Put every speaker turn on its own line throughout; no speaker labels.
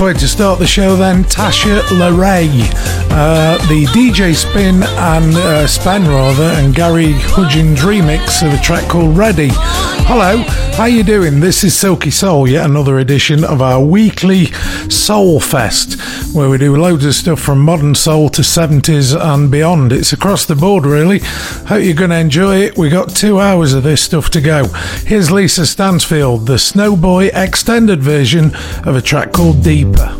Way to start the show then. Tasha LaRae, uh, the DJ Spin and uh, Spen rather, and Gary Hudgins remix of a track called Ready. Hello, how you doing? This is Silky Soul, yet another edition of our weekly Soul Fest, where we do loads of stuff from modern soul to 70s and beyond. It's across the board, really. Hope you're going to enjoy it. We got two hours of this stuff to go. Here's Lisa Stansfield, the Snowboy extended version of a track called Deeper.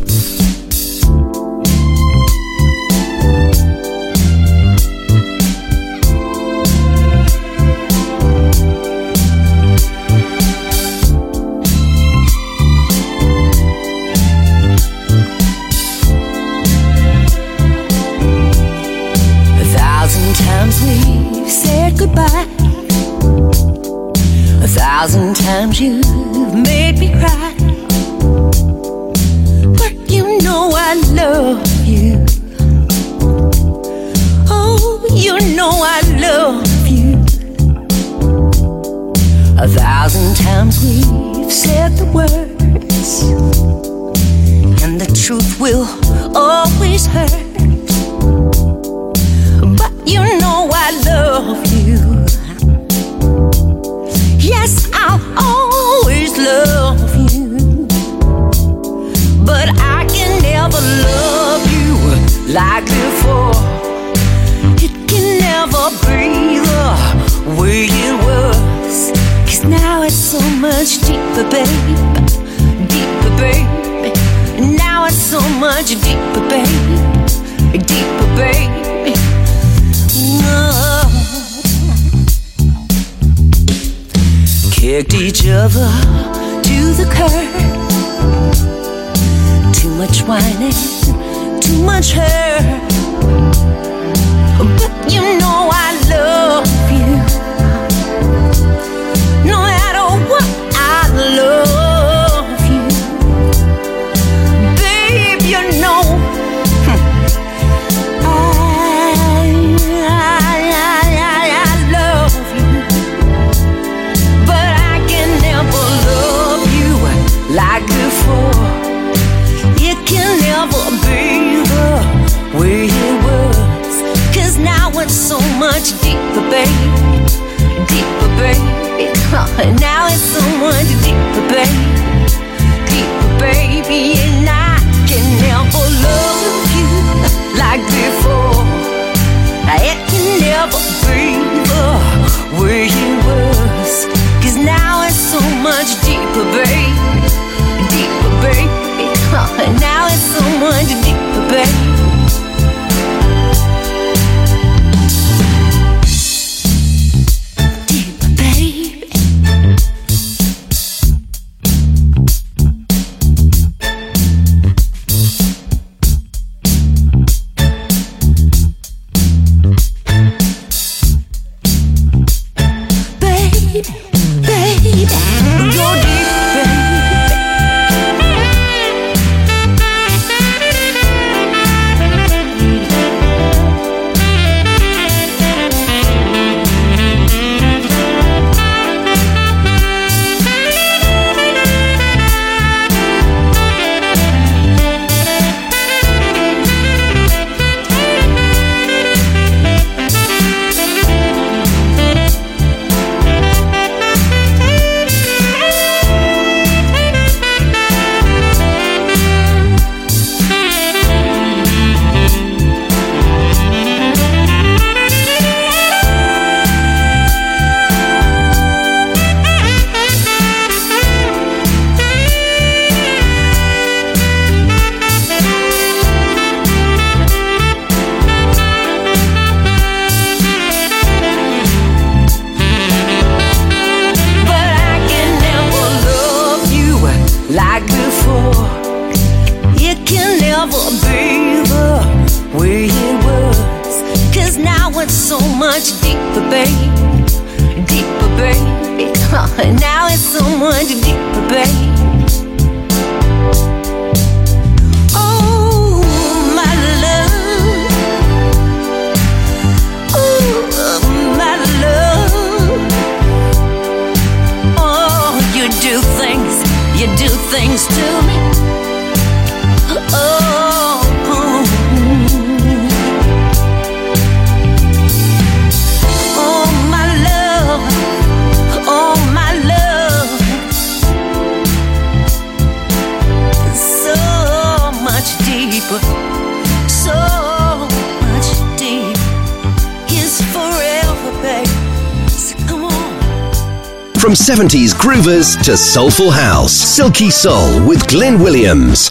From 70s groovers to soulful house, Silky Soul with Glyn Williams.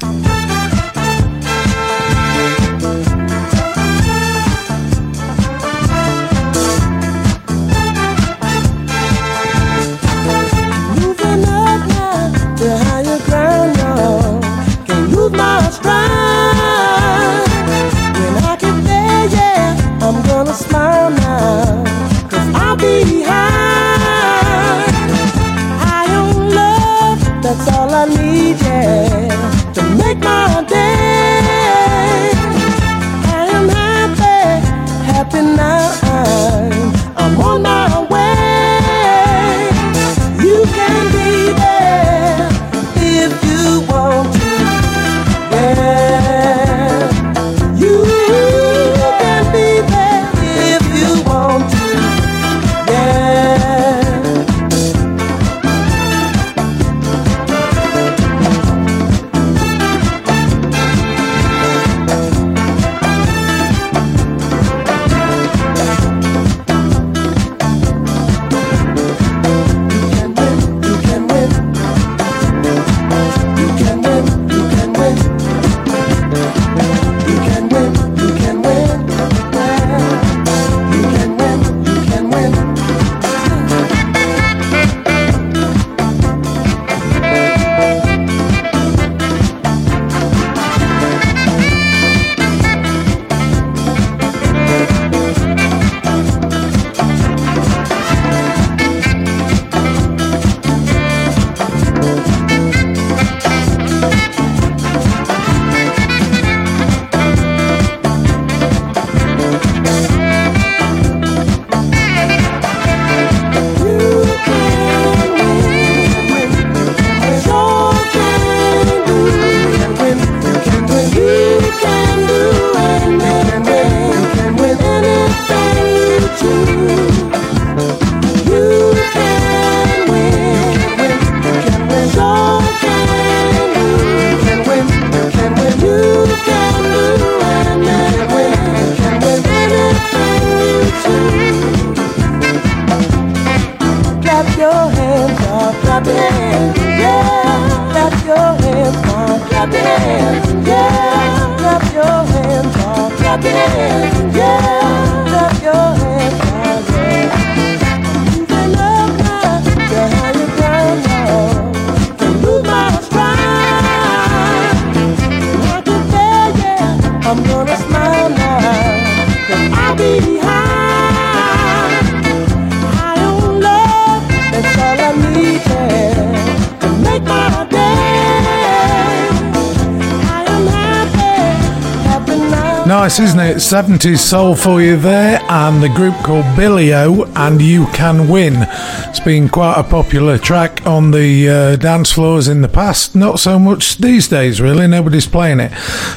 Nice, 70s soul for you there, and the group called Bileo and You Can Win. It's been quite a popular track on the uh, dance floors in the past, not so much these days, really. Nobody's playing it.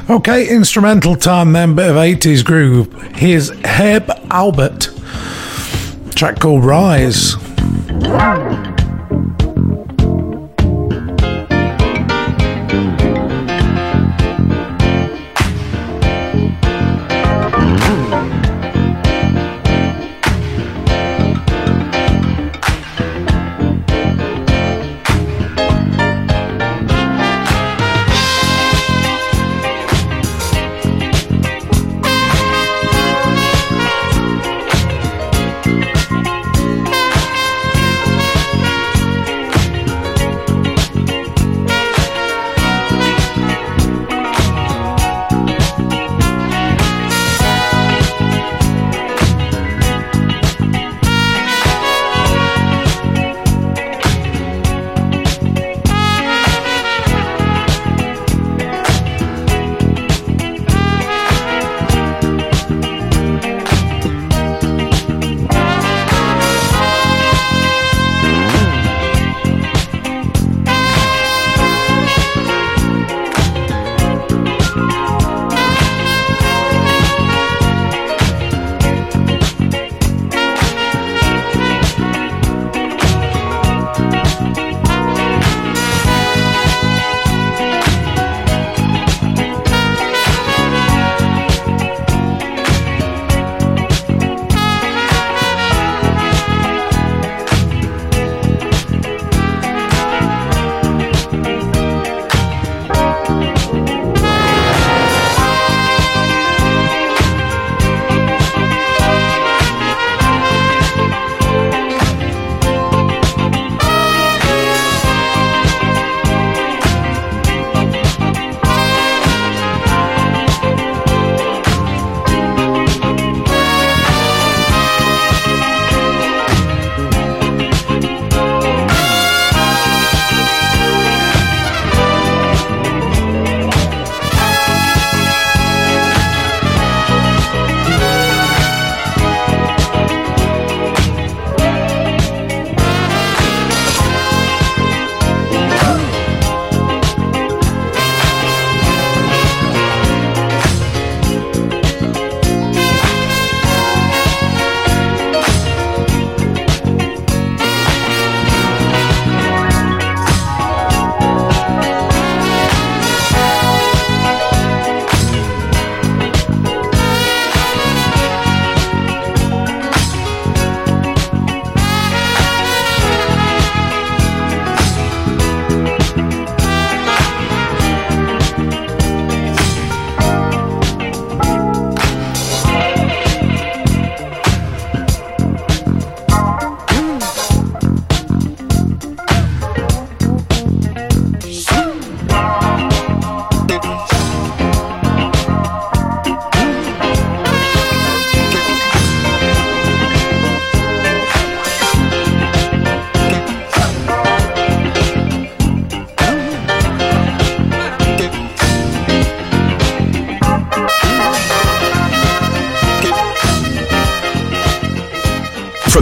Okay, instrumental time then, bit of 80s groove. Here's Herb Alpert, track called Rise.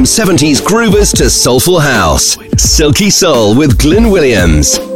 From 70s groovers to soulful house. Silky Soul with Glyn Williams.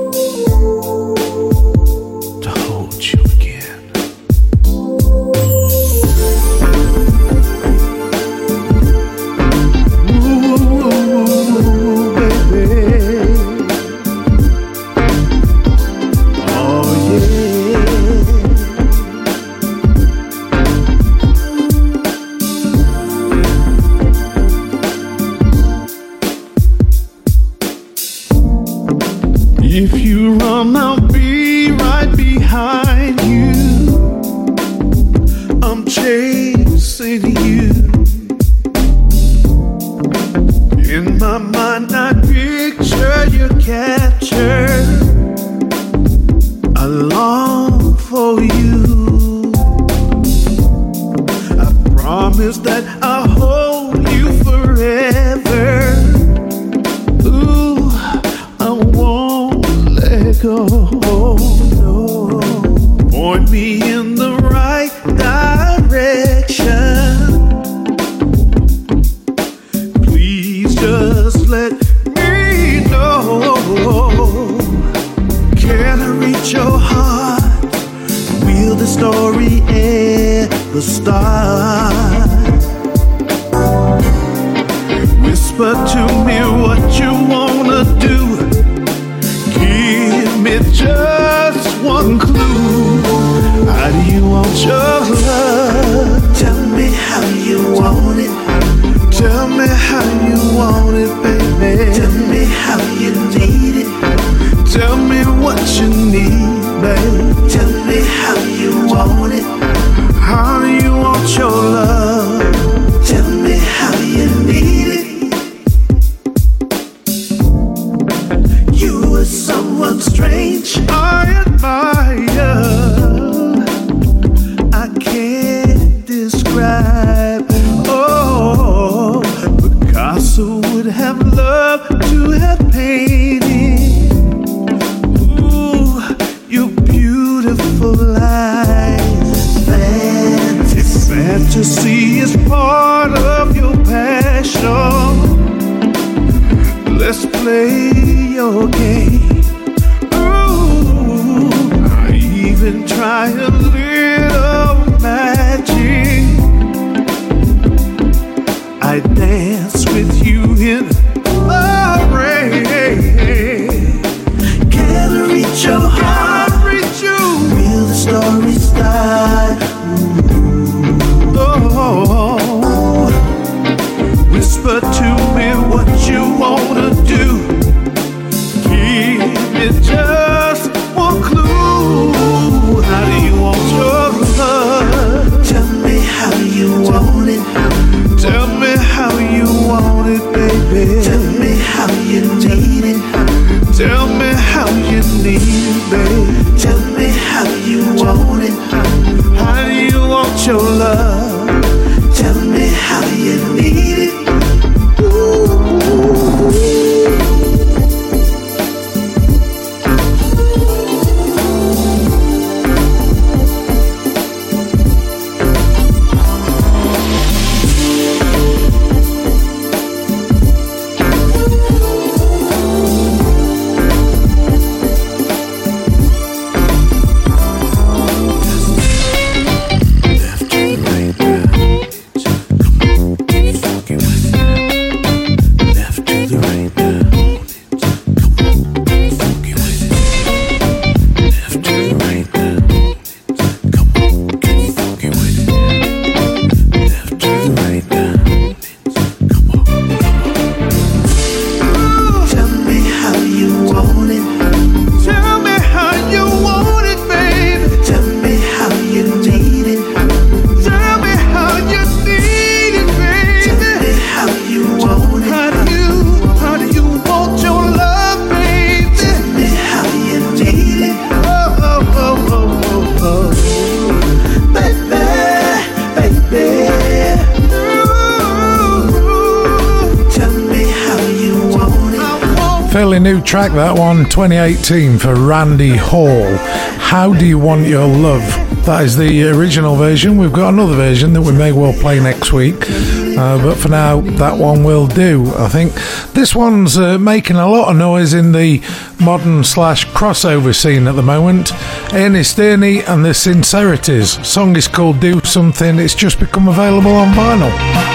Track, that one, 2018 for Randy Hall. How do you want your love?
That is the original version. We've got another version that we may well play next week, uh, but for now, that one will do. I think this one's uh, making a lot of noise in the modern slash crossover scene at the moment. Ernest Ernie and the Sincerities. Song is called "Do Something." It's just become available on vinyl.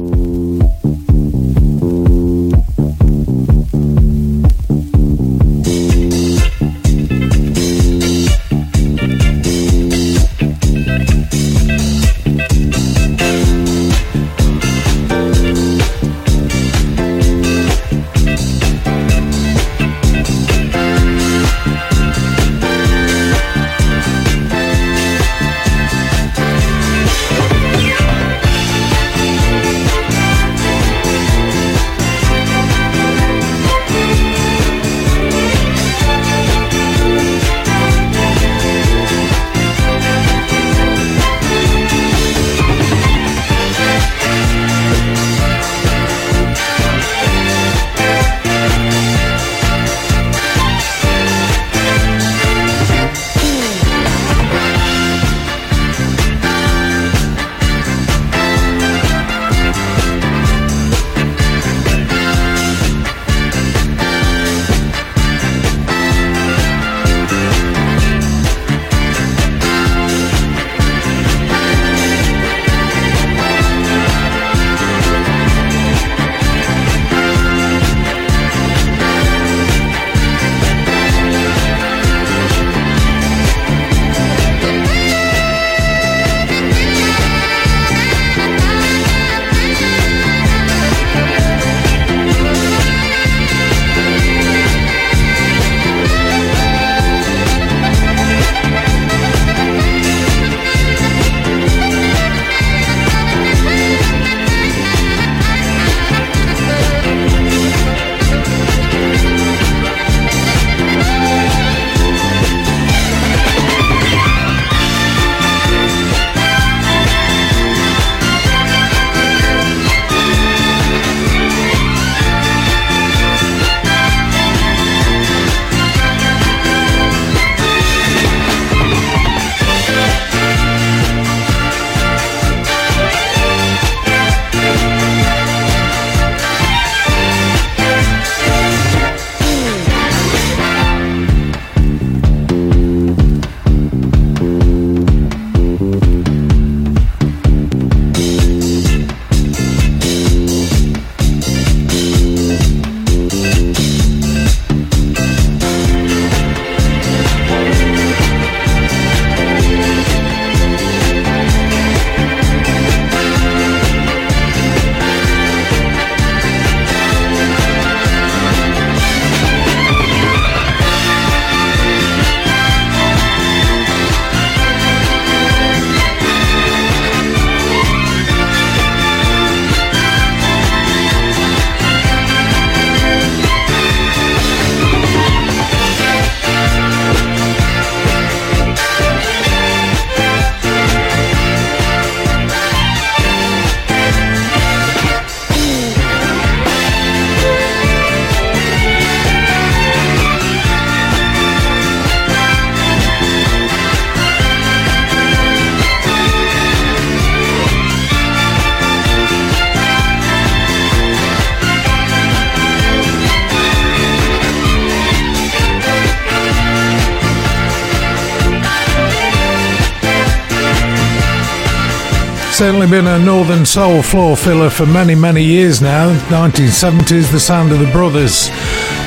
Certainly been a Northern Soul floor filler for many, many years now. 1970s, The Sound of the Brothers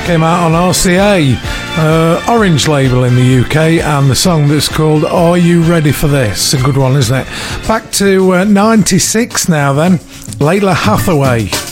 came out on RCA, uh, Orange label in the UK, and the song that's called Are You Ready for This? A good one, isn't it? Back to uh, 96 now, then. Lalah Hathaway.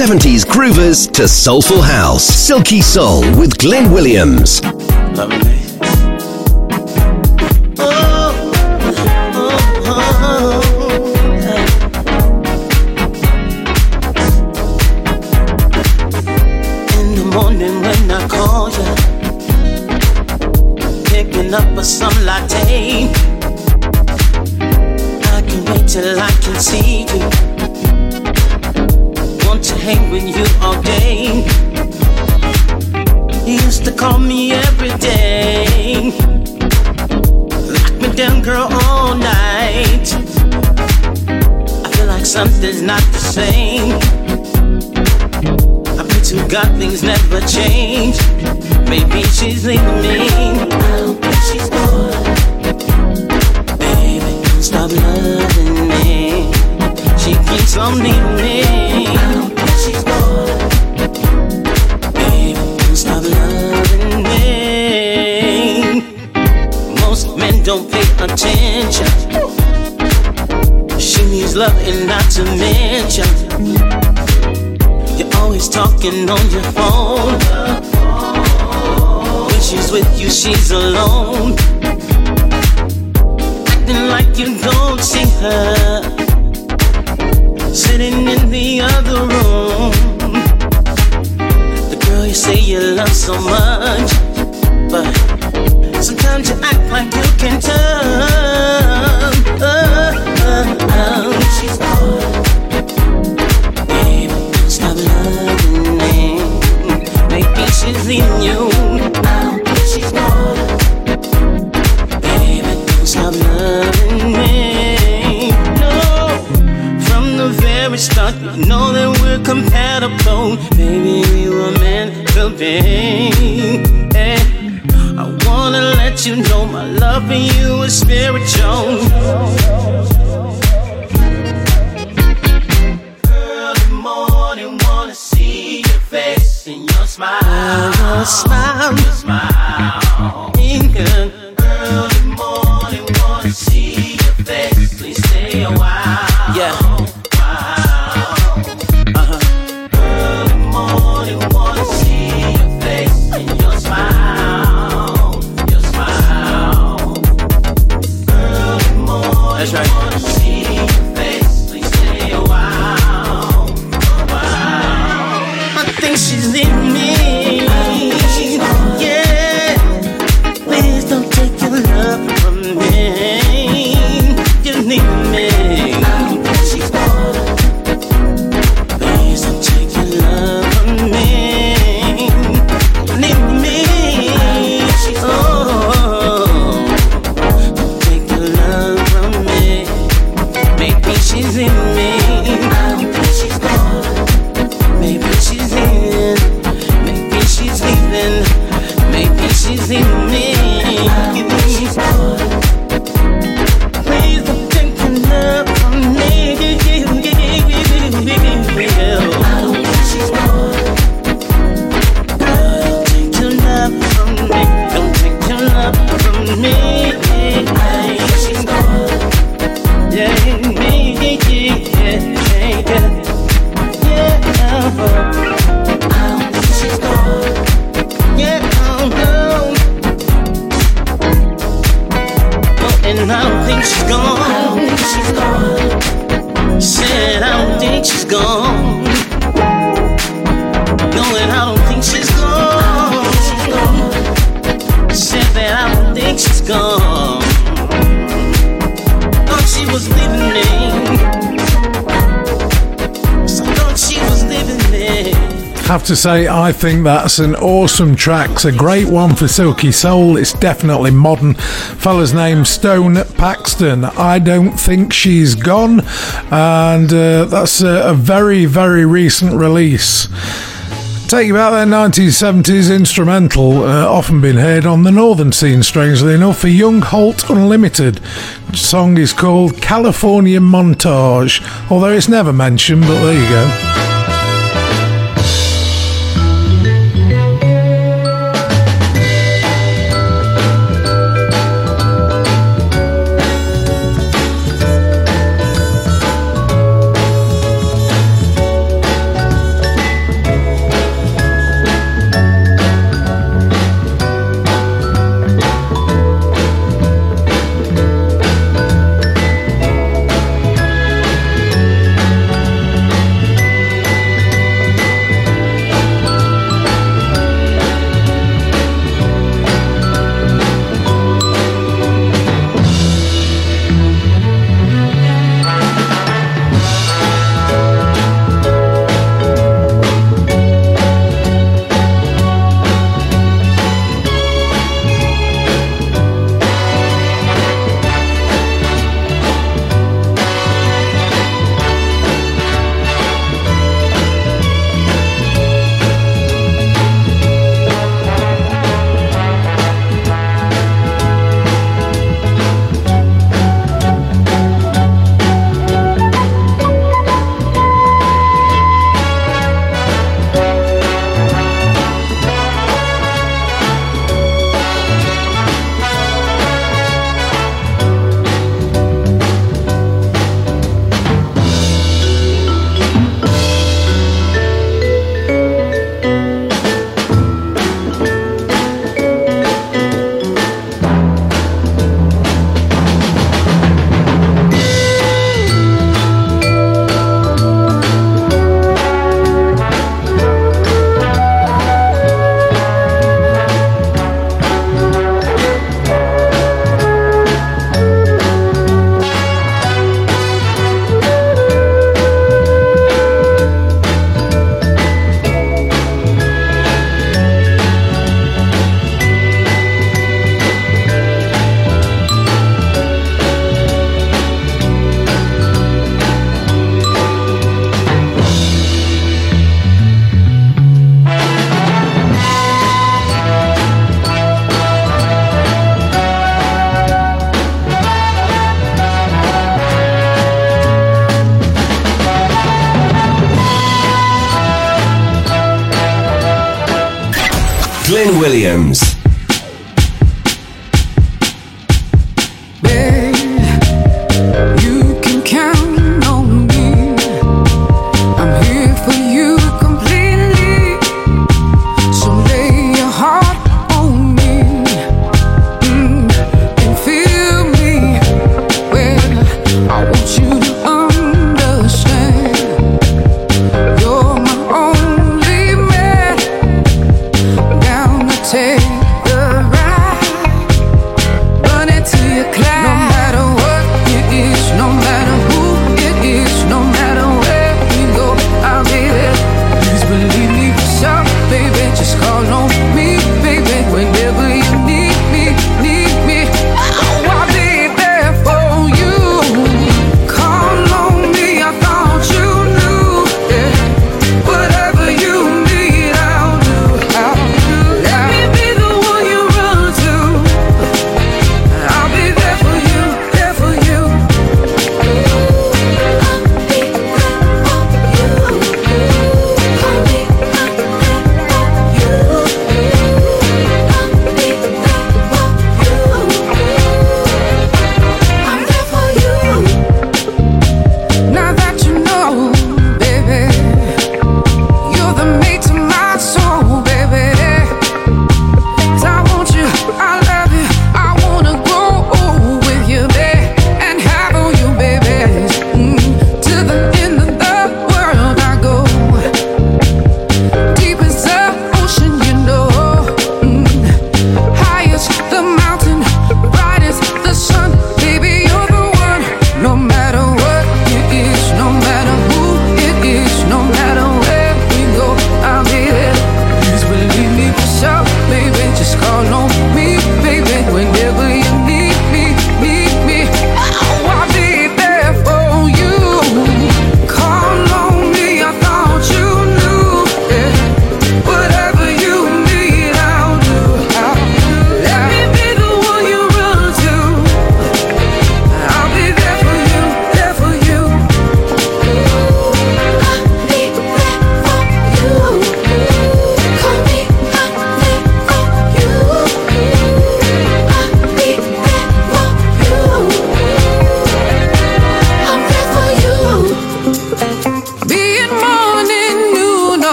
70s groovers to soulful house, Silky Soul with Glenn Williams. Talking on your phone When she's with you, she's alone. Acting like you don't see her. Sitting in the other room. The girl you say you love so much. But sometimes you act like you can turn. Uh, uh, uh. She's Maybe she's leaving you. start, you know that we're compatible. Maybe we were meant to be. Hey, I wanna let you know my love for you is spiritual. Smile. Smile,
to say, I think that's an awesome track. It's a great one for Silky Soul. It's definitely modern. Fella's name Stone Paxton. I don't think she's gone, and uh, that's a, a very, very recent release. Take you back there, 1970s instrumental, uh, often been heard on the northern scene, strangely enough, for Young Holt Unlimited. The song is called California Montage, although it's never mentioned, but there you go.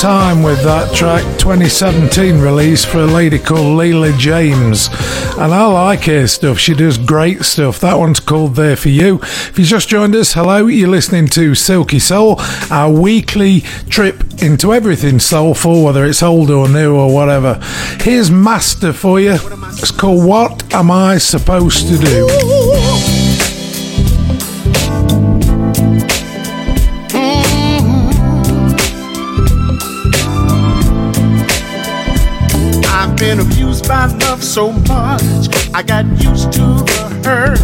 Time with that track 2017 release for a lady called Leela James. And I like her stuff, she does great stuff. That one's called There For You. If you just joined us, hello, you're listening to Silky Soul, our weekly trip into everything soulful, whether it's old or new or whatever. Here's Master for you. It's called What Am I Supposed to Do?
So much, I got used to the hurt.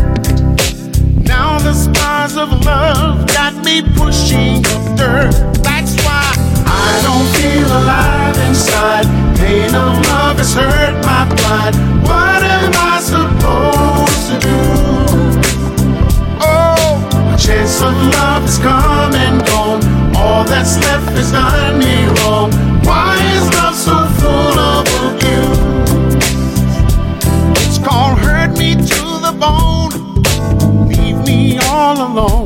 Now the scars of love got me pushing the dirt. That's why I don't feel alive inside. Pain of love has hurt my pride. What am I supposed to do? Oh, a chance of love has come and gone. All that's left has done me wrong. Why is love long.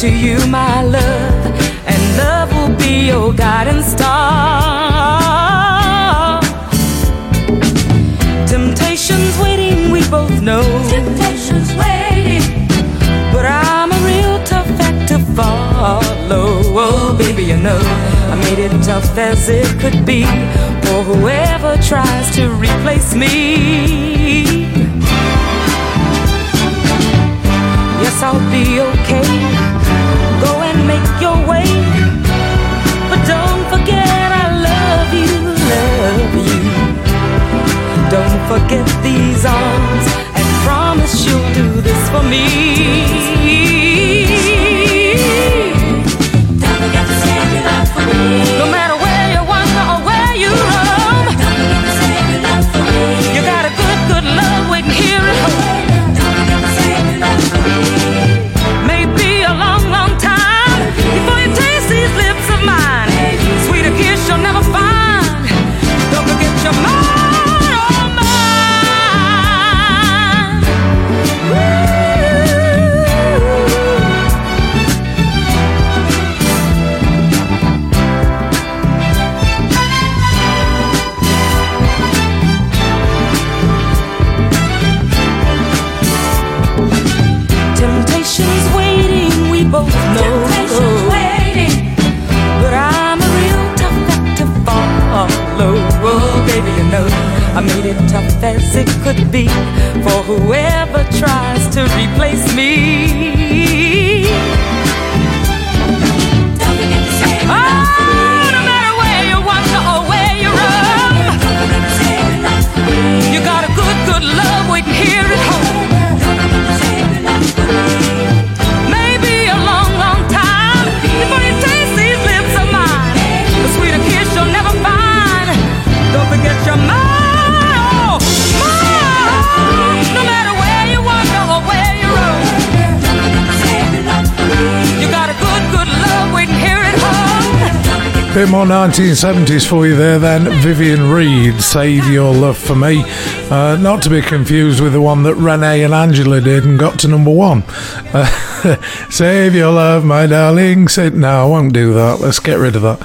to you, my love, and love will be your guiding star. Temptation's waiting, we both know. Temptation's waiting, but I'm a real tough act to follow. Oh, baby, you know I made it tough as it could be for whoever tries to replace me. Yes, I'll be okay make your way. But don't forget I love you, love you. Don't forget these arms and promise you'll do this for me. Could be for whoever tries to replace me.
Bit more 1970s for you there then. Vivian Reed, Save Your Love for Me. Uh, not to be confused with the one that Renee and Angela did and got to number one. Uh, Save Your Love, my darling. Say, no, I won't do that. Let's get rid of that.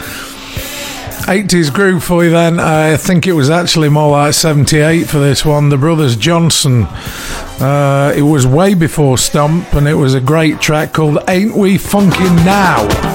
80s groove for you then. I think it was actually more like 78 for this one. The Brothers Johnson. Uh, it was way before Stomp and it was a great track called Ain't We Funkin' Now?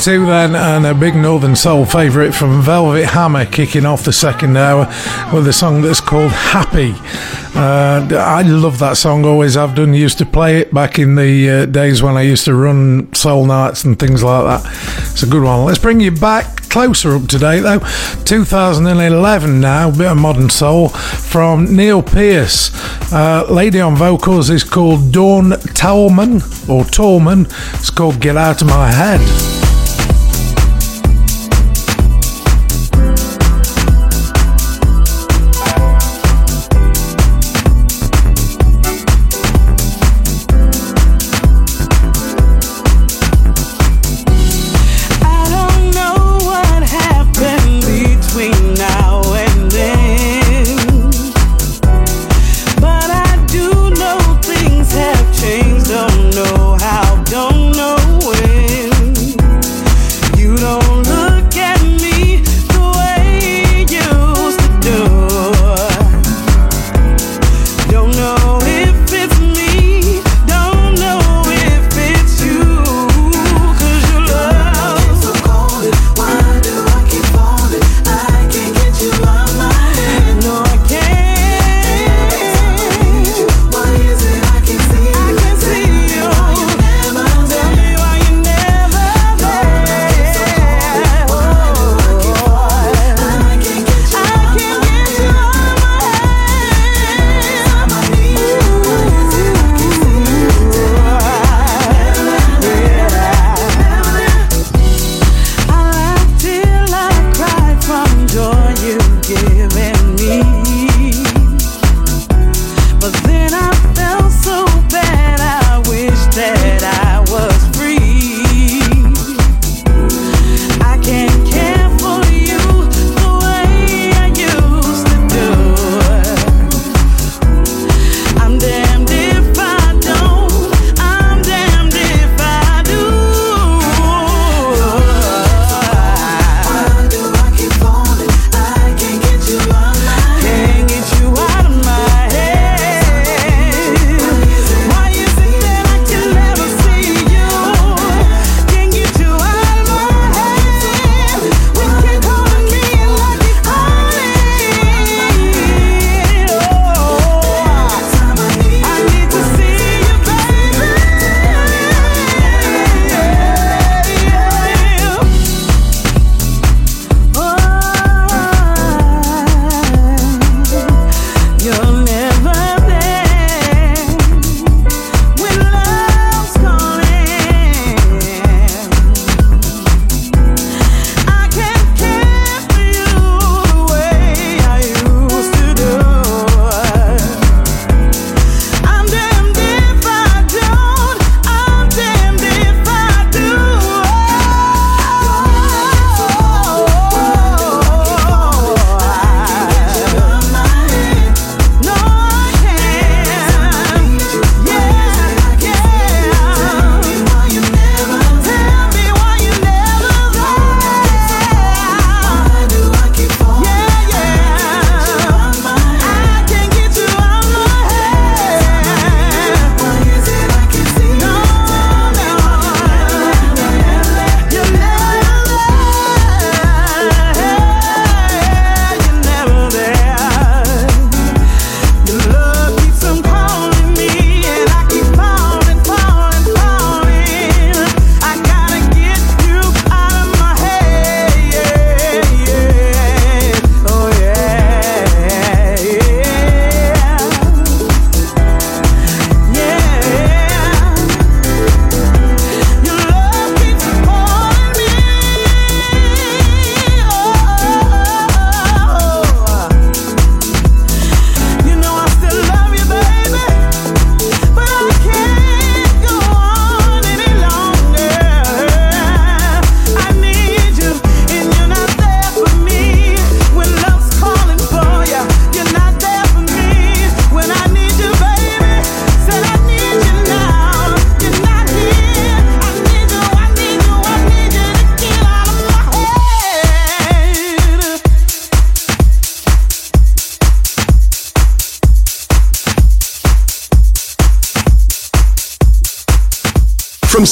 Into hour two then, and a big Northern Soul favourite from Velvet Hammer kicking off the second hour with a song that's called Happy. Uh, I love that song, always have done. Used to play it back in the uh, days when I used to run soul nights and things like that. It's a good one. Let's bring you back closer up to date though. 2011 now, bit of modern soul from Neil Pierce. Uh, lady on vocals is called Dawn Tallman or Tallman. It's called Get Out of My Head.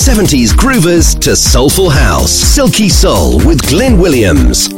70s groovers to soulful house, Silky Soul with Glyn Williams.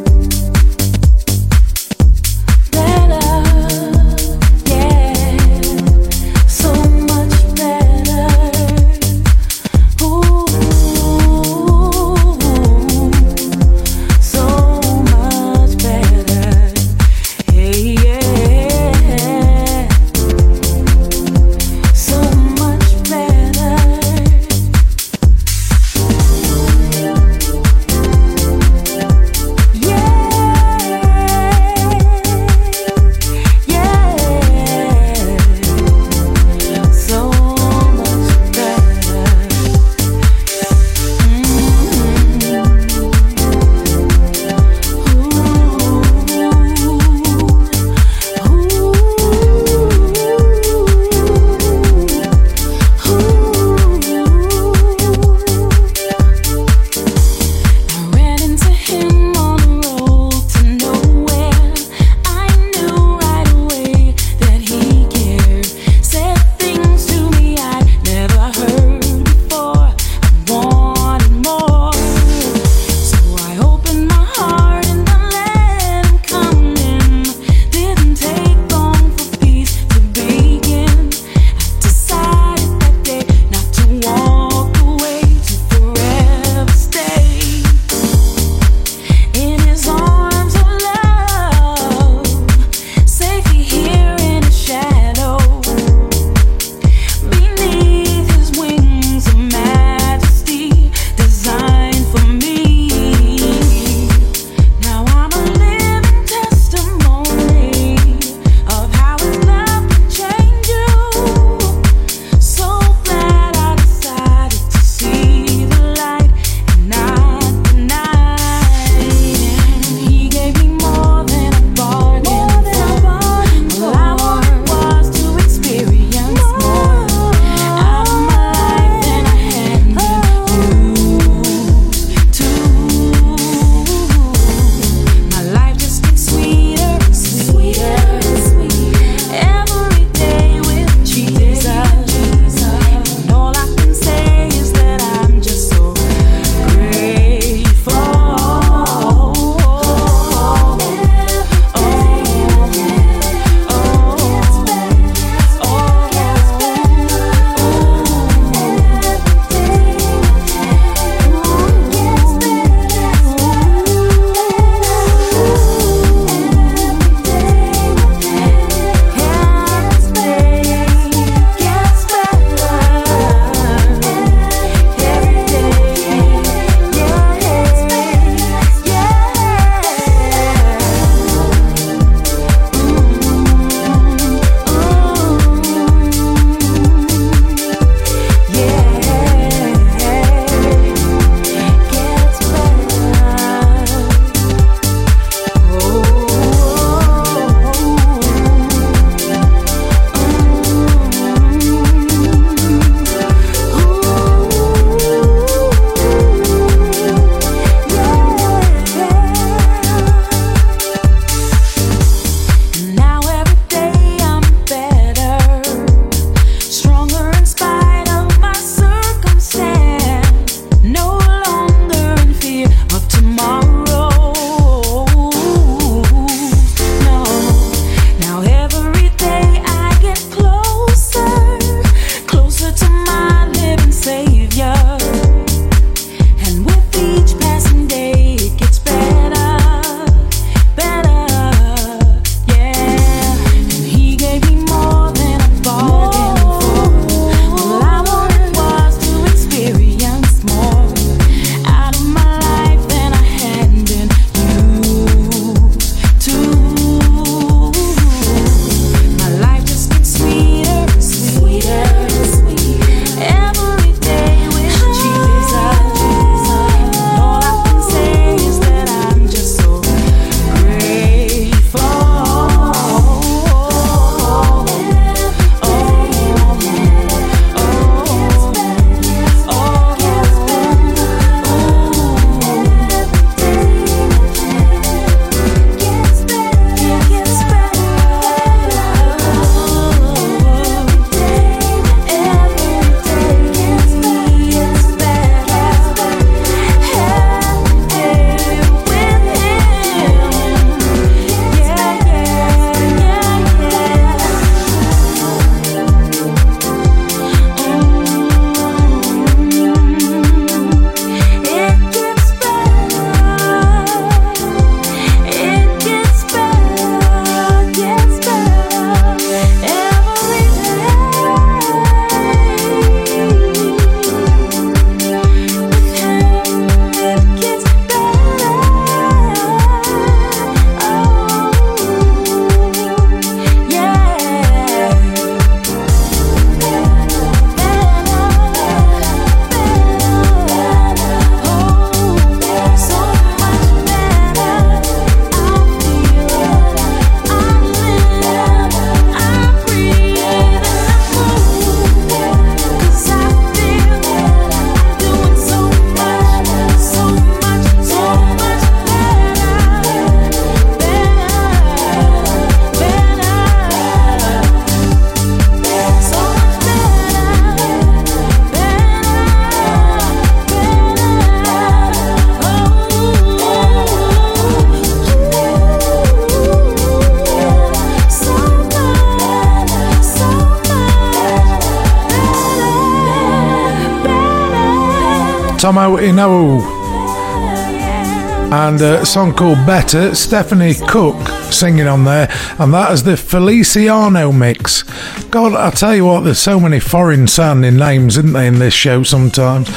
And a song called Better, Stephanie Cook singing on there, and that is the Feliciano mix. God, I tell you what, there's so many foreign sounding names, isn't there, in this show sometimes?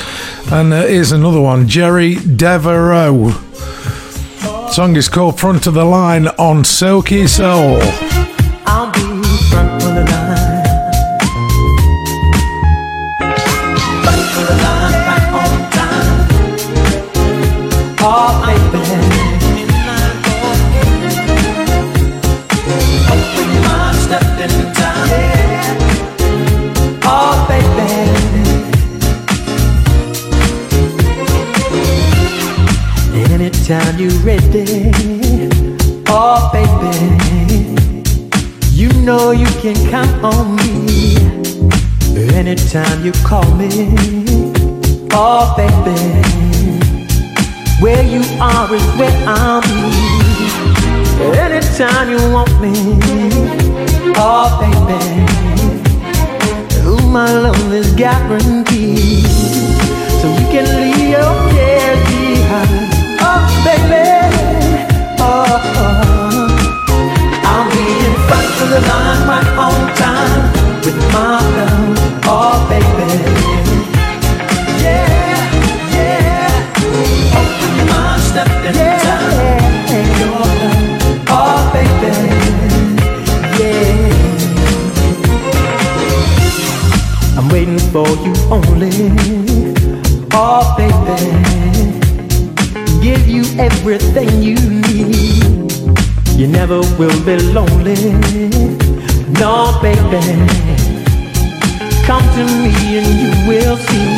And uh, here's another one Jerry Devereaux. Song is called Front of the Line on Silky Soul.
Anytime you call me, oh baby, where you are is where I'll be. Anytime you want me, oh baby, ooh my love is guaranteed, so you can leave your cares behind Oh, baby. Oh, oh. I'll be in front of the line right on time with my love. For you only. Oh, baby give you everything you need. You never will be lonely. No, baby. Come to me and you will see.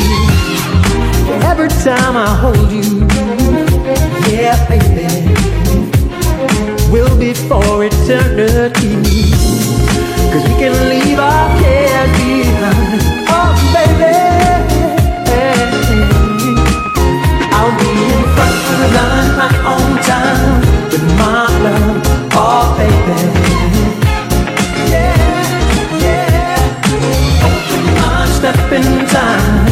Every time I hold you, yeah, baby, will be for eternity. Cause we can leave our cares behind. Oh, baby. run my own time with my love, oh baby. Yeah, yeah. Open my step in time,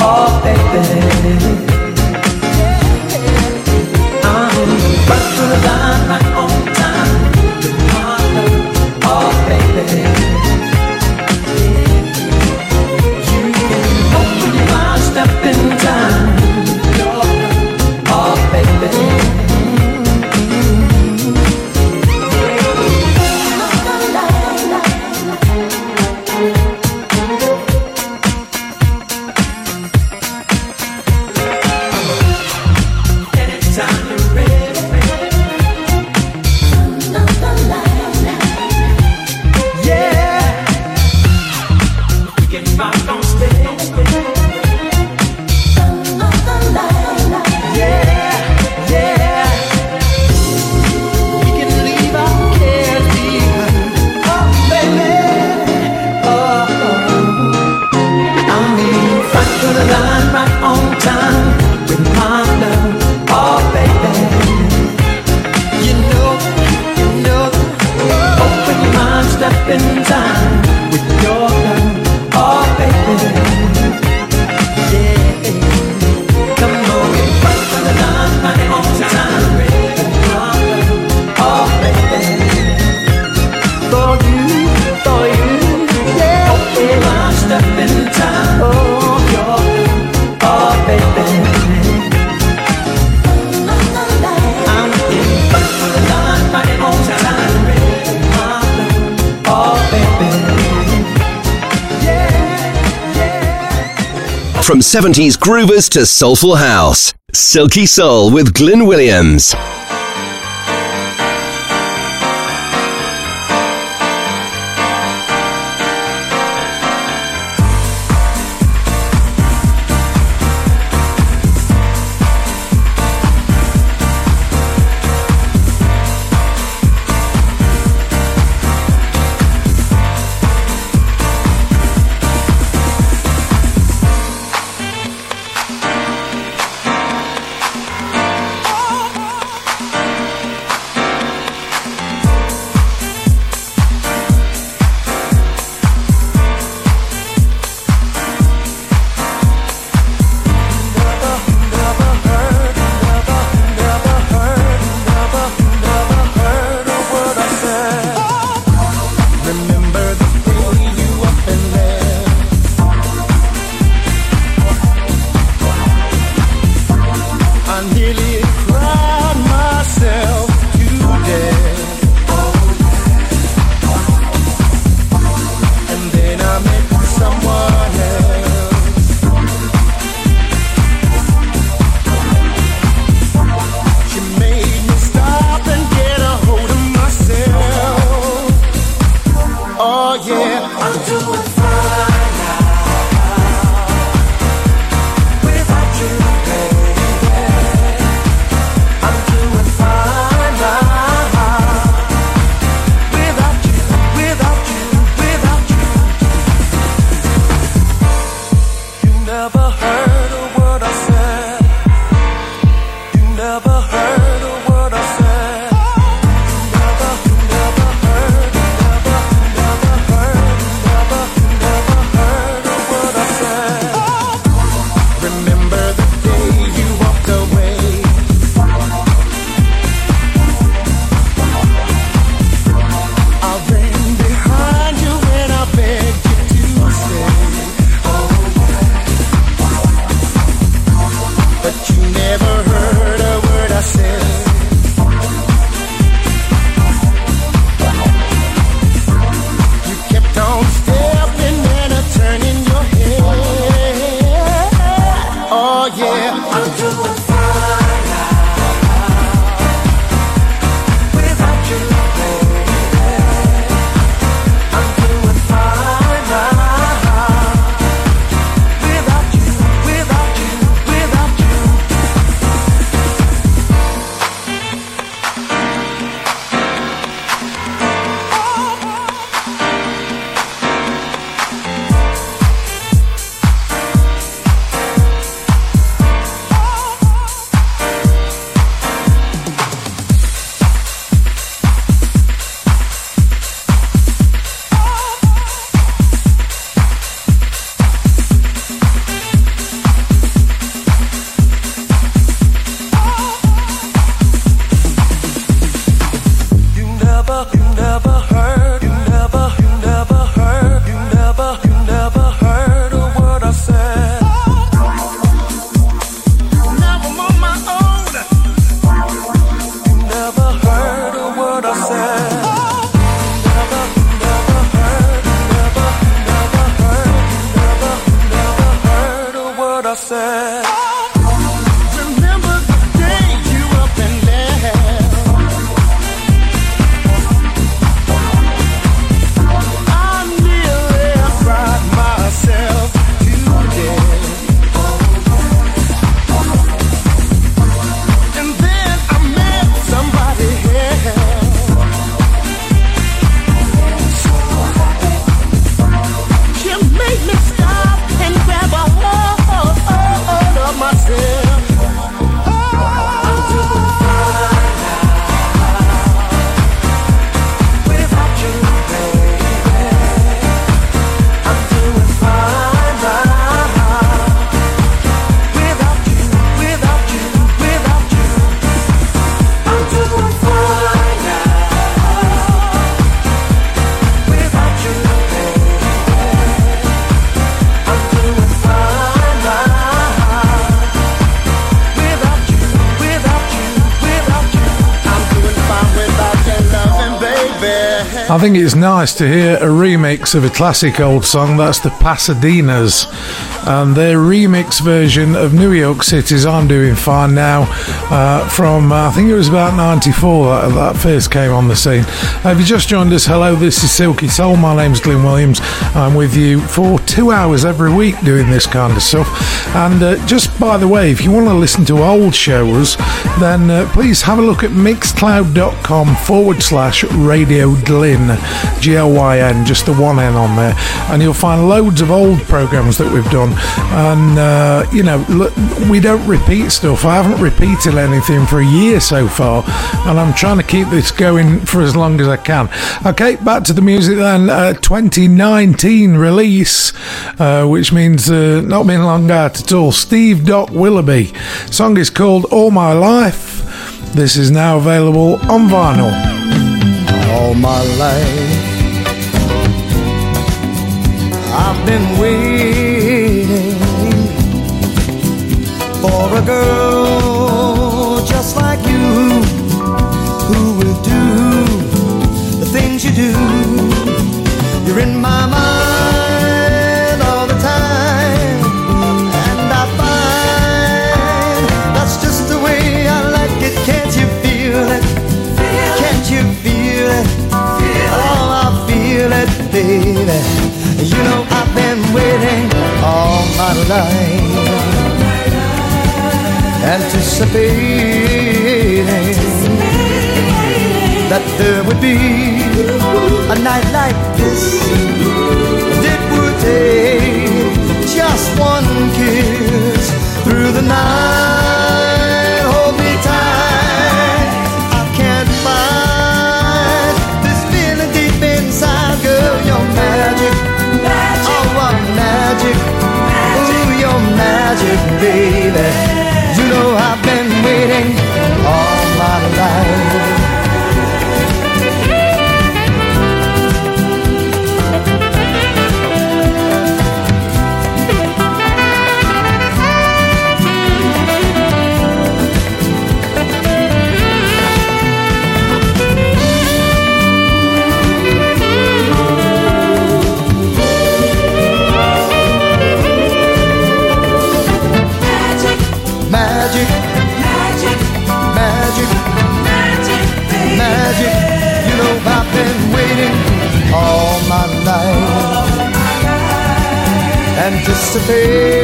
oh baby. baby.
From 70s groovers to soulful house. Silky Soul with Glyn Williams.
I it's nice to hear a remix of a classic old song. That's the Pasadenas and their remix version of New York City's I'm Doing Fine Now uh, from, uh, I think it was about 94 that, that first came on the scene. Uh, if you just joined us, hello, this is Silky Soul. My name's Glyn Williams. I'm with you for two hours every week doing this kind of stuff. And uh, just by the way, if you want to listen to old shows, then uh, please have a look at mixcloud.com forward slash radio Glyn, G L Y N, just the one N on there. And you'll find loads of old programs that we've done and uh, you know look, we don't repeat stuff. I haven't repeated anything for a year so far, and I'm trying to keep this going for as long as I can. Okay, back to the music then. Uh, 2019 release, uh, which means uh, not been long out at all. Steve Doc Willoughby. Song is called All My Life. This is now available on vinyl.
All my life, I've been waiting for a girl just like you who will do the things you do. You're in my mind all the time, and I find that's just the way I like it. Can't you feel it? Feel Can't you feel it? Feel oh, I feel it, baby. You know I've been waiting all my life anticipating
that there
would be a night like this. And it would take just one kiss through the night. Hold me tight. I can't fight this feeling deep inside, girl. Your magic, magic. oh, what magic. magic. Ooh, your magic, baby know I've been waiting. to pay.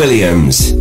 Williams.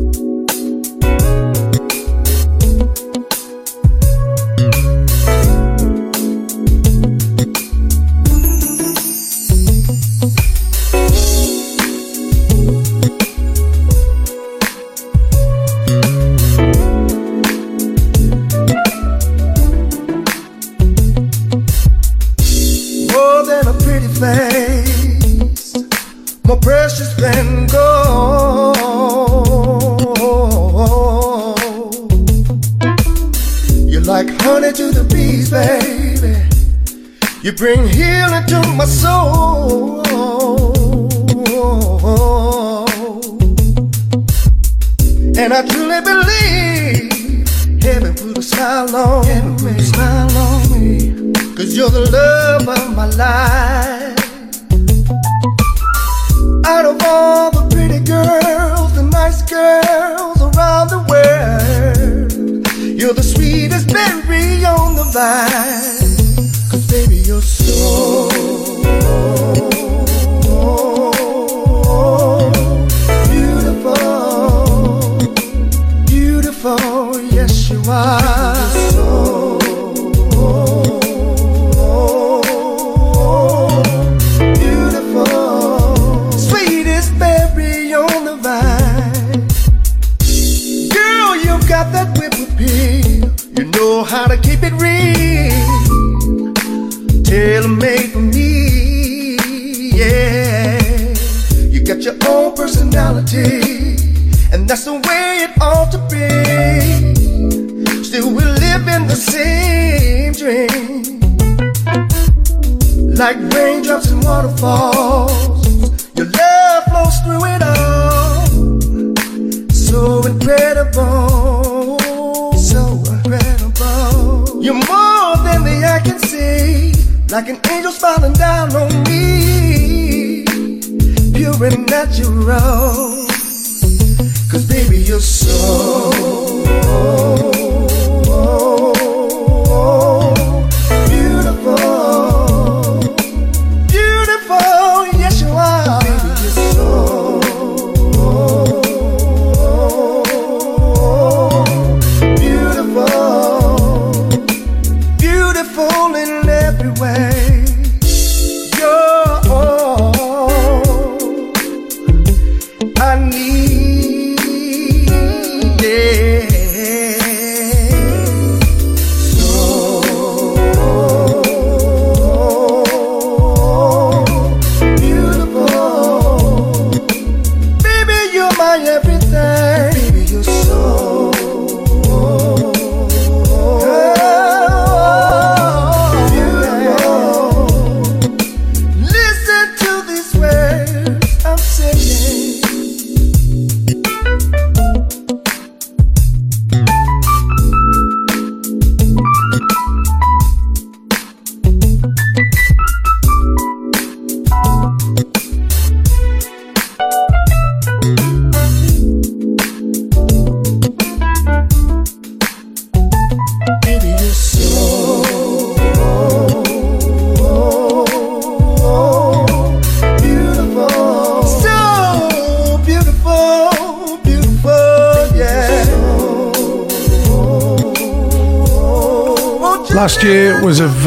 beautiful in every way.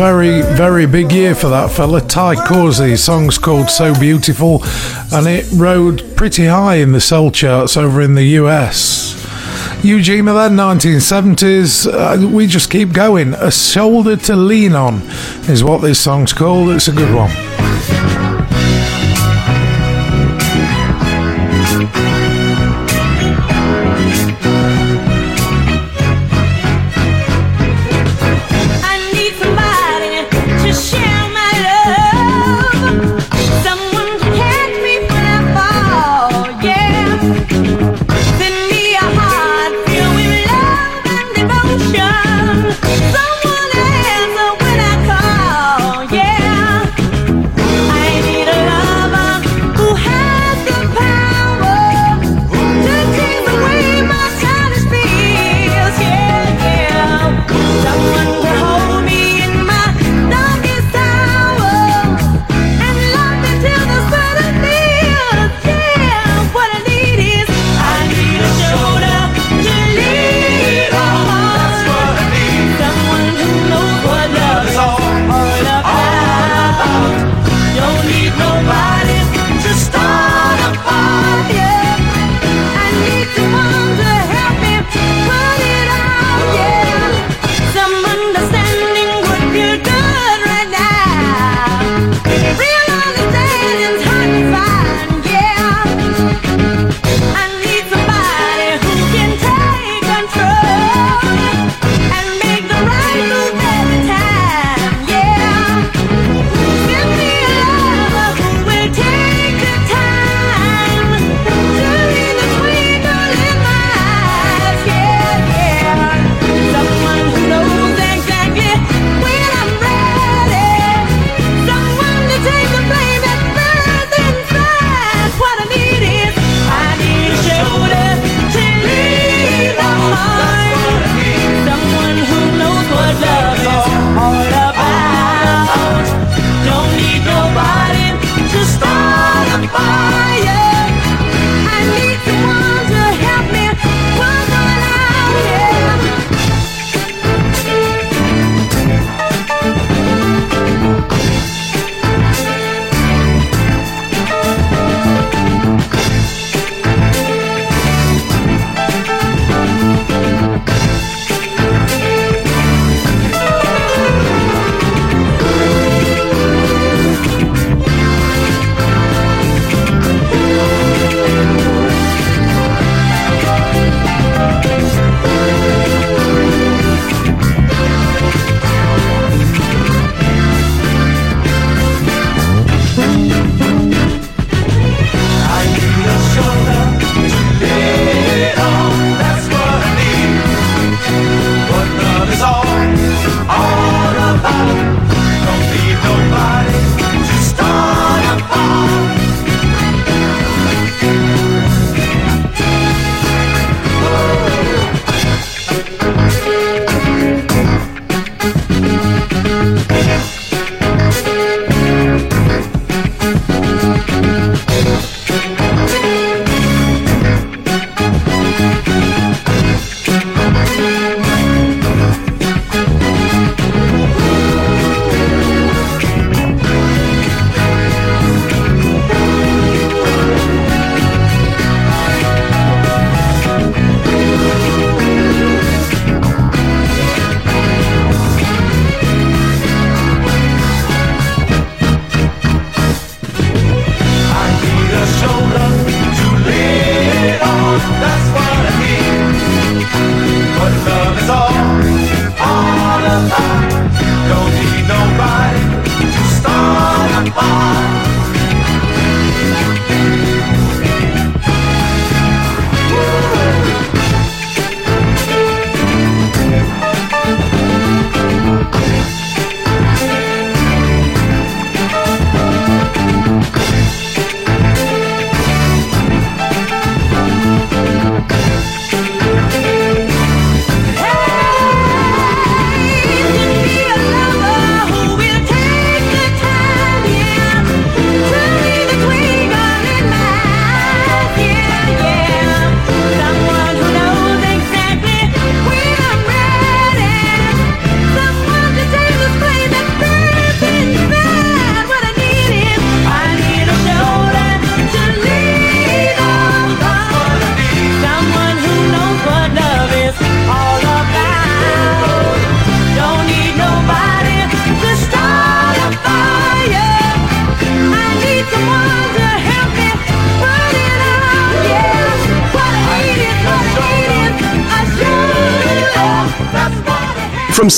Very, very big year for that fella, Ty Causey. Song's called So Beautiful, and it rode pretty high in the soul charts over in the US. Ujima then, 1970s. Uh, we just keep going. A shoulder to lean on is what this song's called. It's a good one.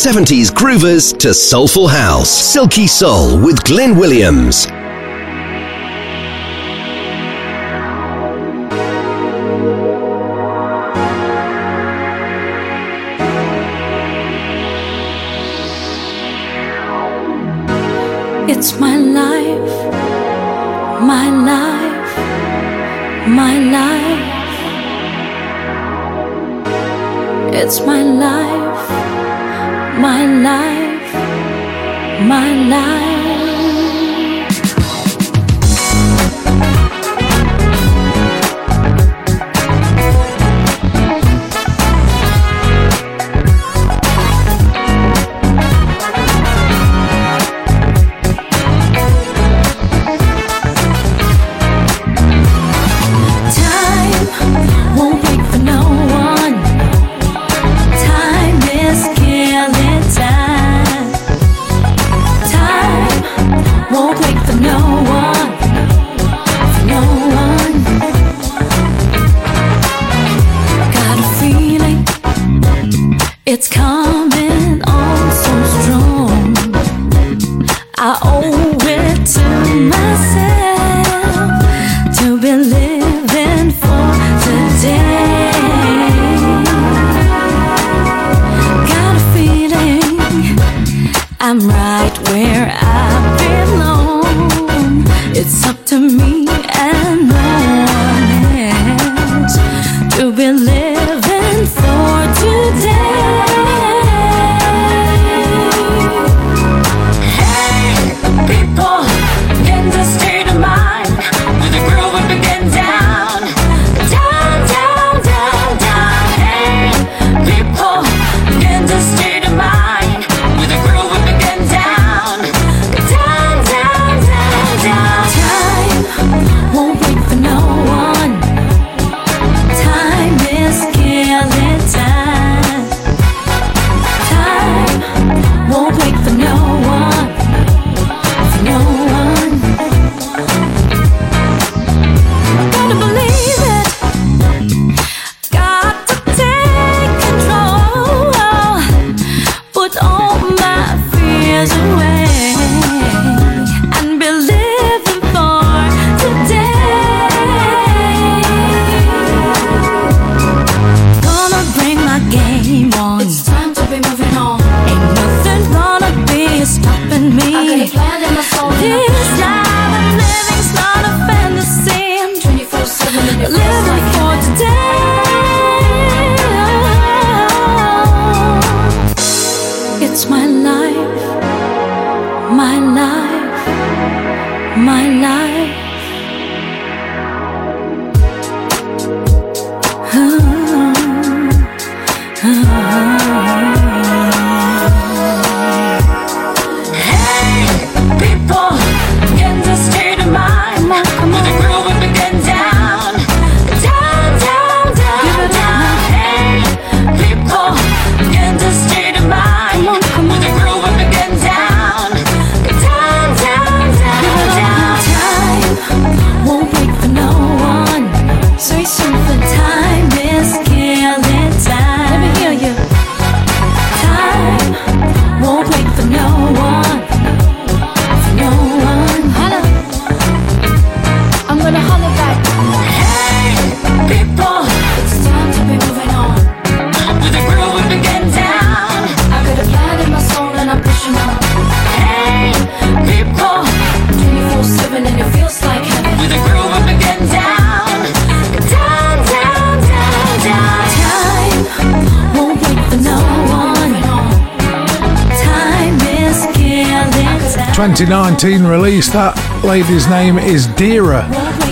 70s groovers to soulful house. Silky Soul with Glyn Williams.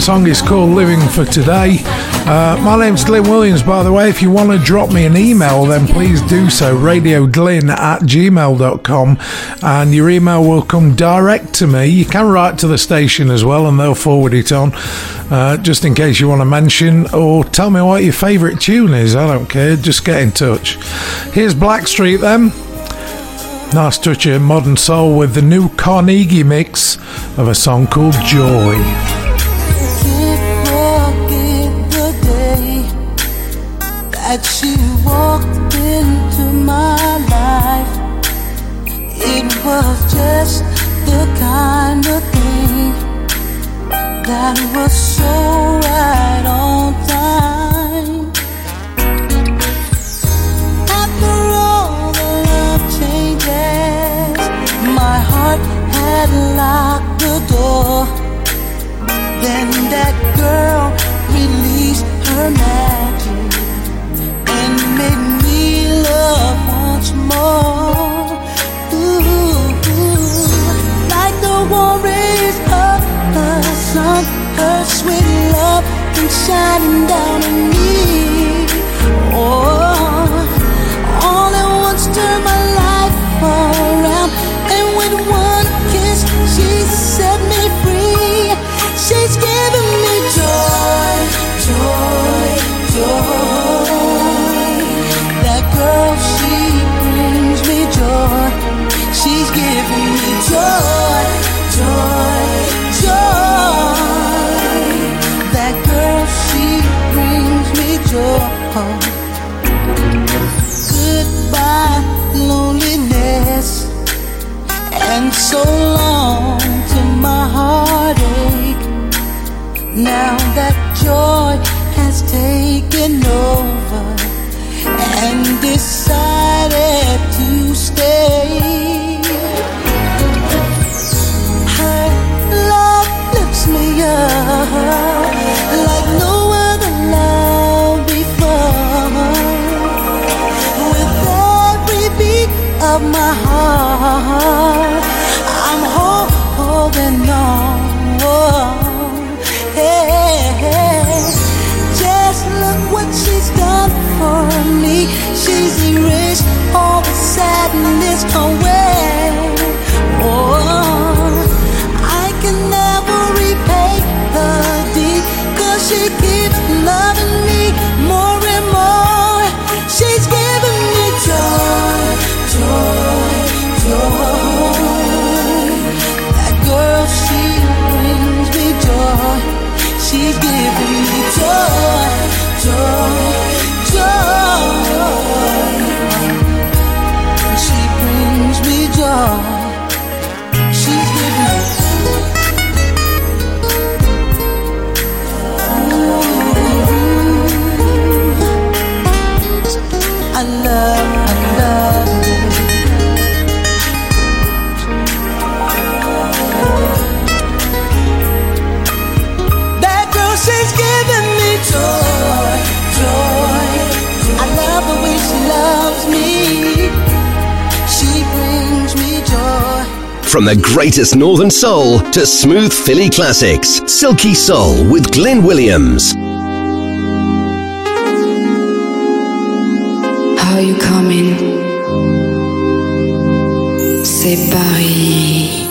song is called Living for Today. Uh, my name's Glyn Williams, by the way. If you want to drop me an email, then please do so. RadioGlyn at gmail.com, and your email will come direct to me. You can write to the station as well, and they'll forward it on, uh, just in case you want to mention or tell me what your favourite tune is. I don't care. Just get in touch. Here's Blackstreet then. Nice touch of modern soul with the new Carnegie mix of a song called Joy. That she walked into my life. It was just the kind of thing that was so right on time. After all the love changes, my heart had locked the door. Then that girl released her magic. Make me love once more. Ooh, ooh. like the warm rays of the sun, her sweet love been shining down on me. Oh, all at once turned my life around, and with one
kiss, she set me free. She's given me joy, joy, joy. joy, joy, joy. That girl, she brings me joy. Goodbye, loneliness, and so long to my heartache. Now that joy
has taken over. no
From the greatest northern soul to smooth Philly classics, Silky Soul with Glyn Williams.
How you coming? C'est Paris.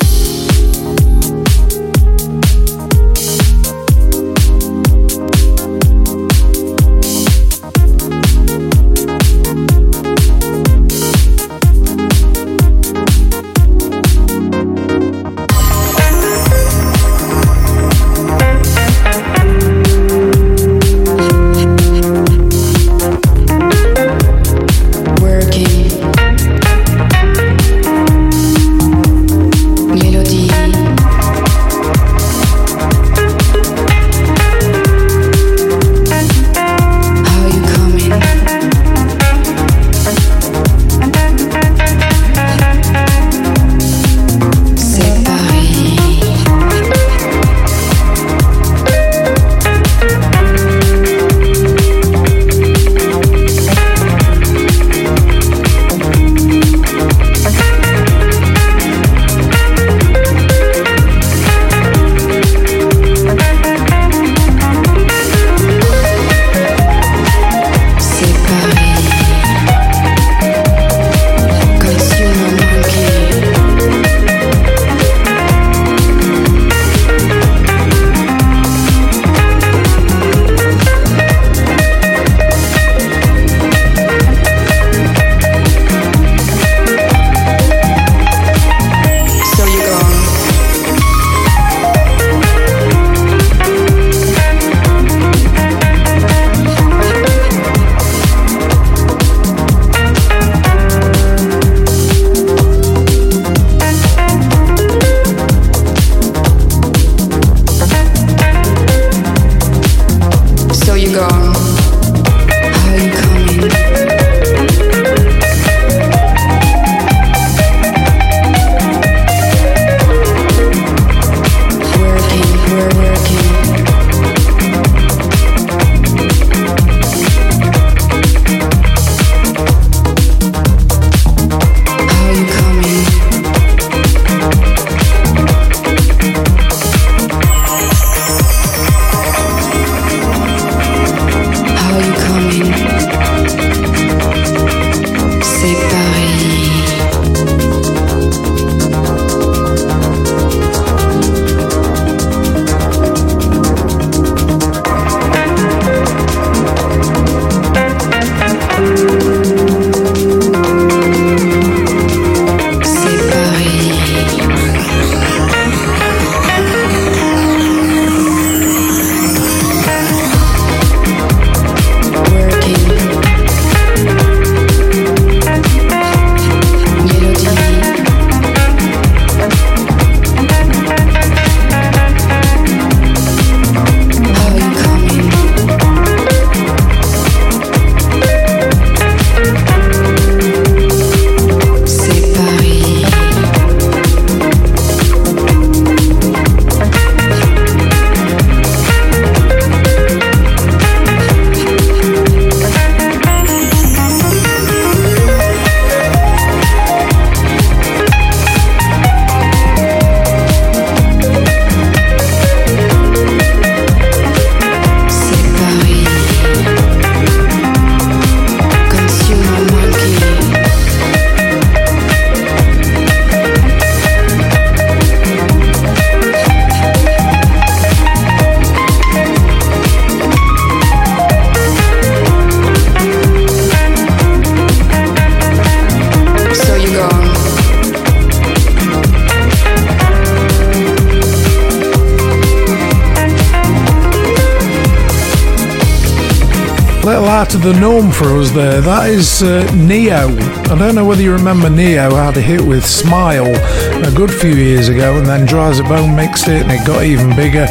Of the norm for us there. That is uh, Ne-Yo. I don't know whether you remember Ne-Yo had a hit with Smile a good few years ago, and then Dry as a Bone mixed it, and it got even bigger.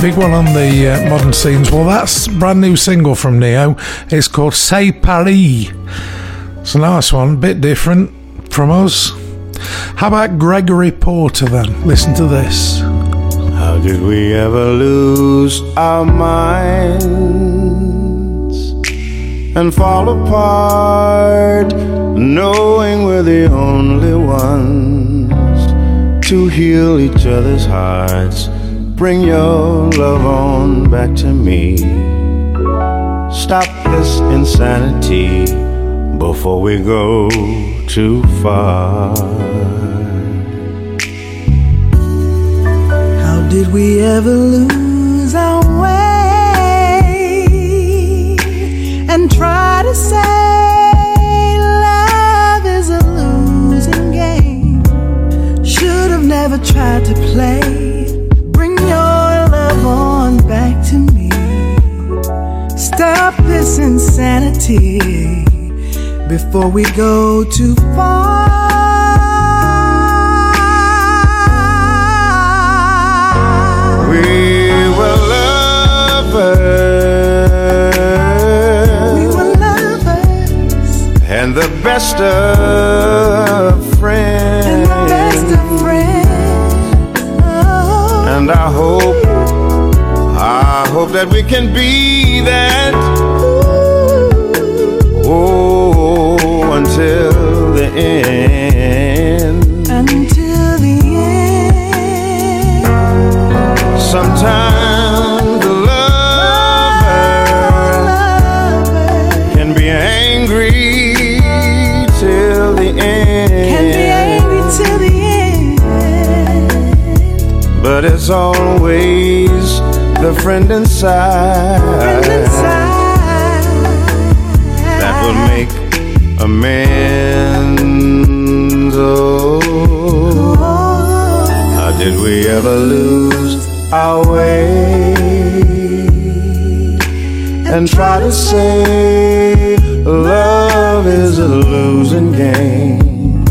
Big one on the uh, modern scenes. Well, that's brand new single from Ne-Yo. It's called Say Paris. It's a nice one, bit different from us. How about Gregory Porter then? Listen to this.
How did we ever lose our minds? And fall apart, knowing we're the only ones to heal each other's hearts. Bring your love on back to me. Stop this insanity before we go too far.
How did we ever lose our way? Try to say love is a losing game. Should have never tried to play. Bring your love on back to me. Stop this insanity before we go too far.
We were lovers. Best of friends.
And best of friends. Oh.
And I hope, I hope that we can be that. Oh, until the end.
Until the end.
Sometimes But it's always the friend inside,
Friend inside.
that will make amends. Oh, how did we ever lose our way and try to say love is a losing game?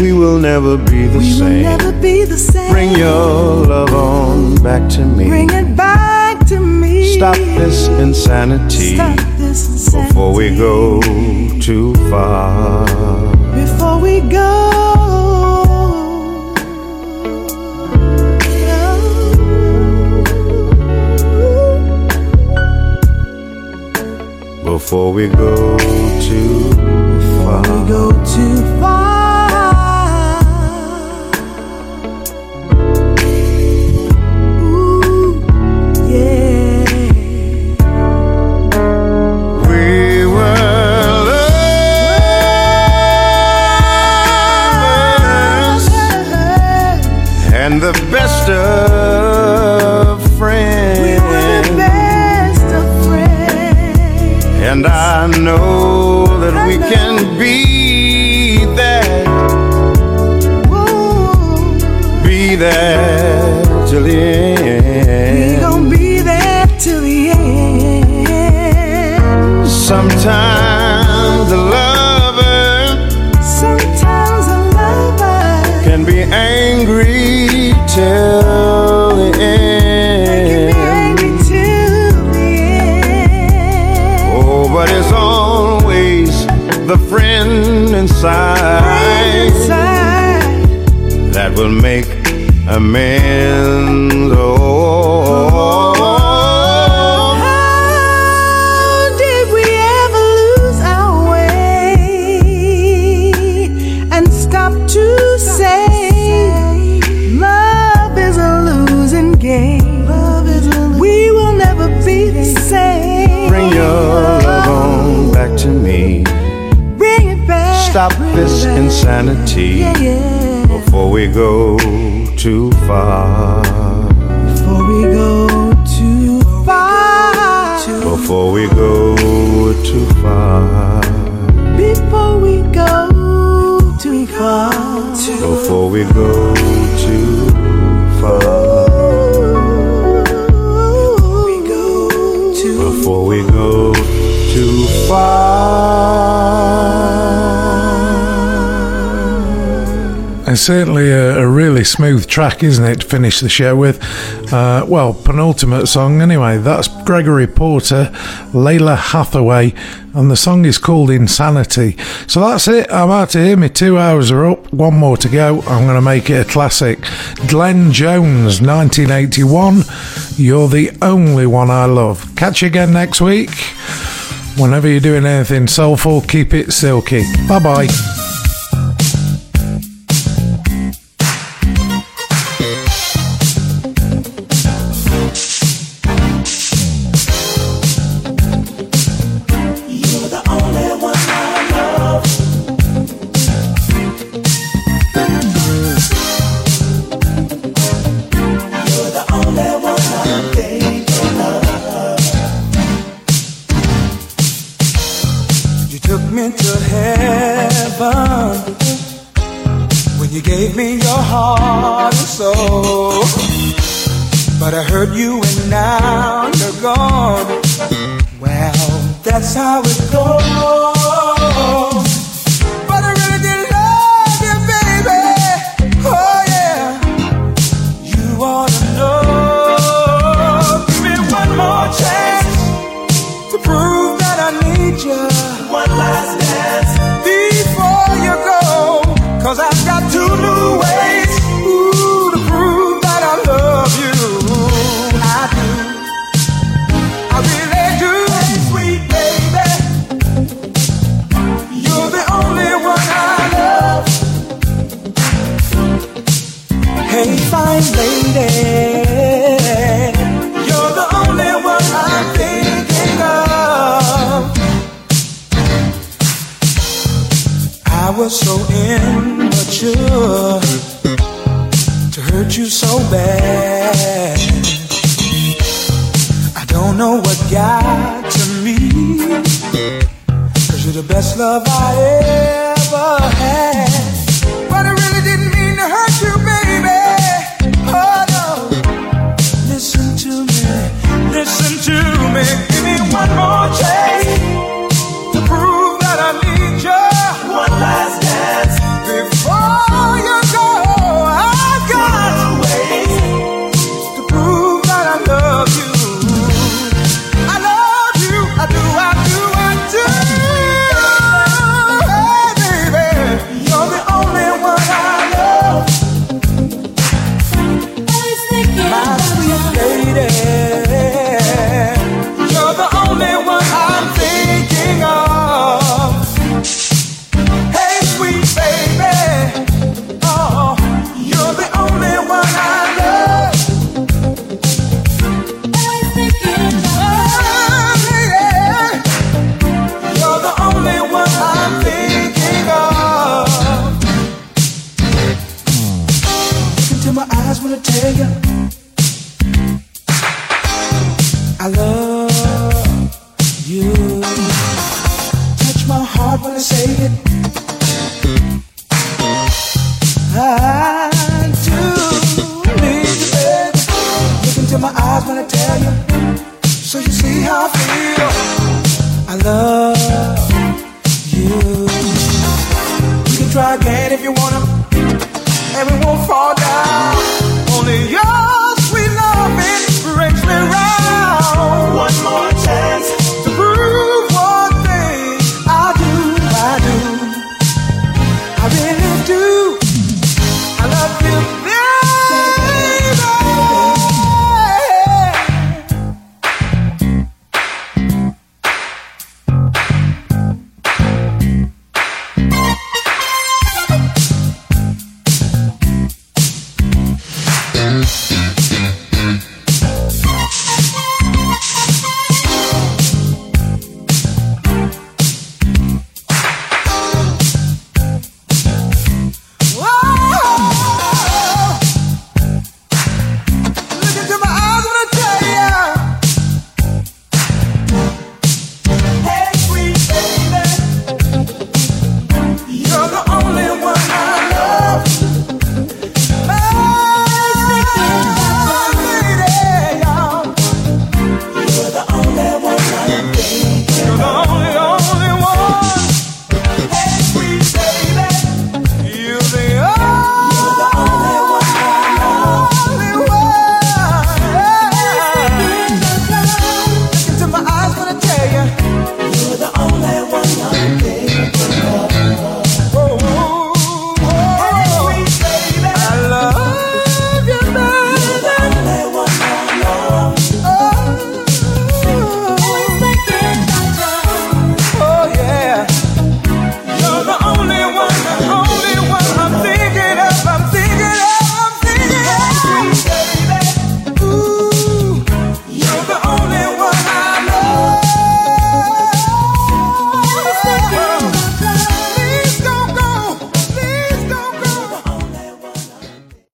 We will never be the
We
same.
Never be the same.
Bring your love on back to me.
Bring it back to me.
Stop this insanity
Stop this insanity
before we go too far.
Before we go.
Before we go too far.
We go too far.
and
the best of friends.
We were the best of friends. And
I know that
I we know.
can be that.
Ooh. Be that till the end.
We gon' be that till the end. Sometimes. Inside
Inside,
that will make amends. Oh, this insanity before we go too far.
Before we go too far.
Before we go too far.
Before we go too far.
Before we go too far. Before we go too far.
Certainly a, a really smooth track, isn't it, to finish the show with? Uh, well, penultimate song anyway. That's Gregory Porter, Lalah Hathaway, and the song is called Insanity. So that's it. I'm out of here. My two hours are up. One more to go. I'm going to make it a classic. Glenn Jones, 1981. You're the only one I love. Catch you again next week. Whenever you're doing anything soulful, keep it silky. Bye bye.
Hurt you so bad. I don't know what got to me. Cause you're the best love I ever had. But I really didn't mean to hurt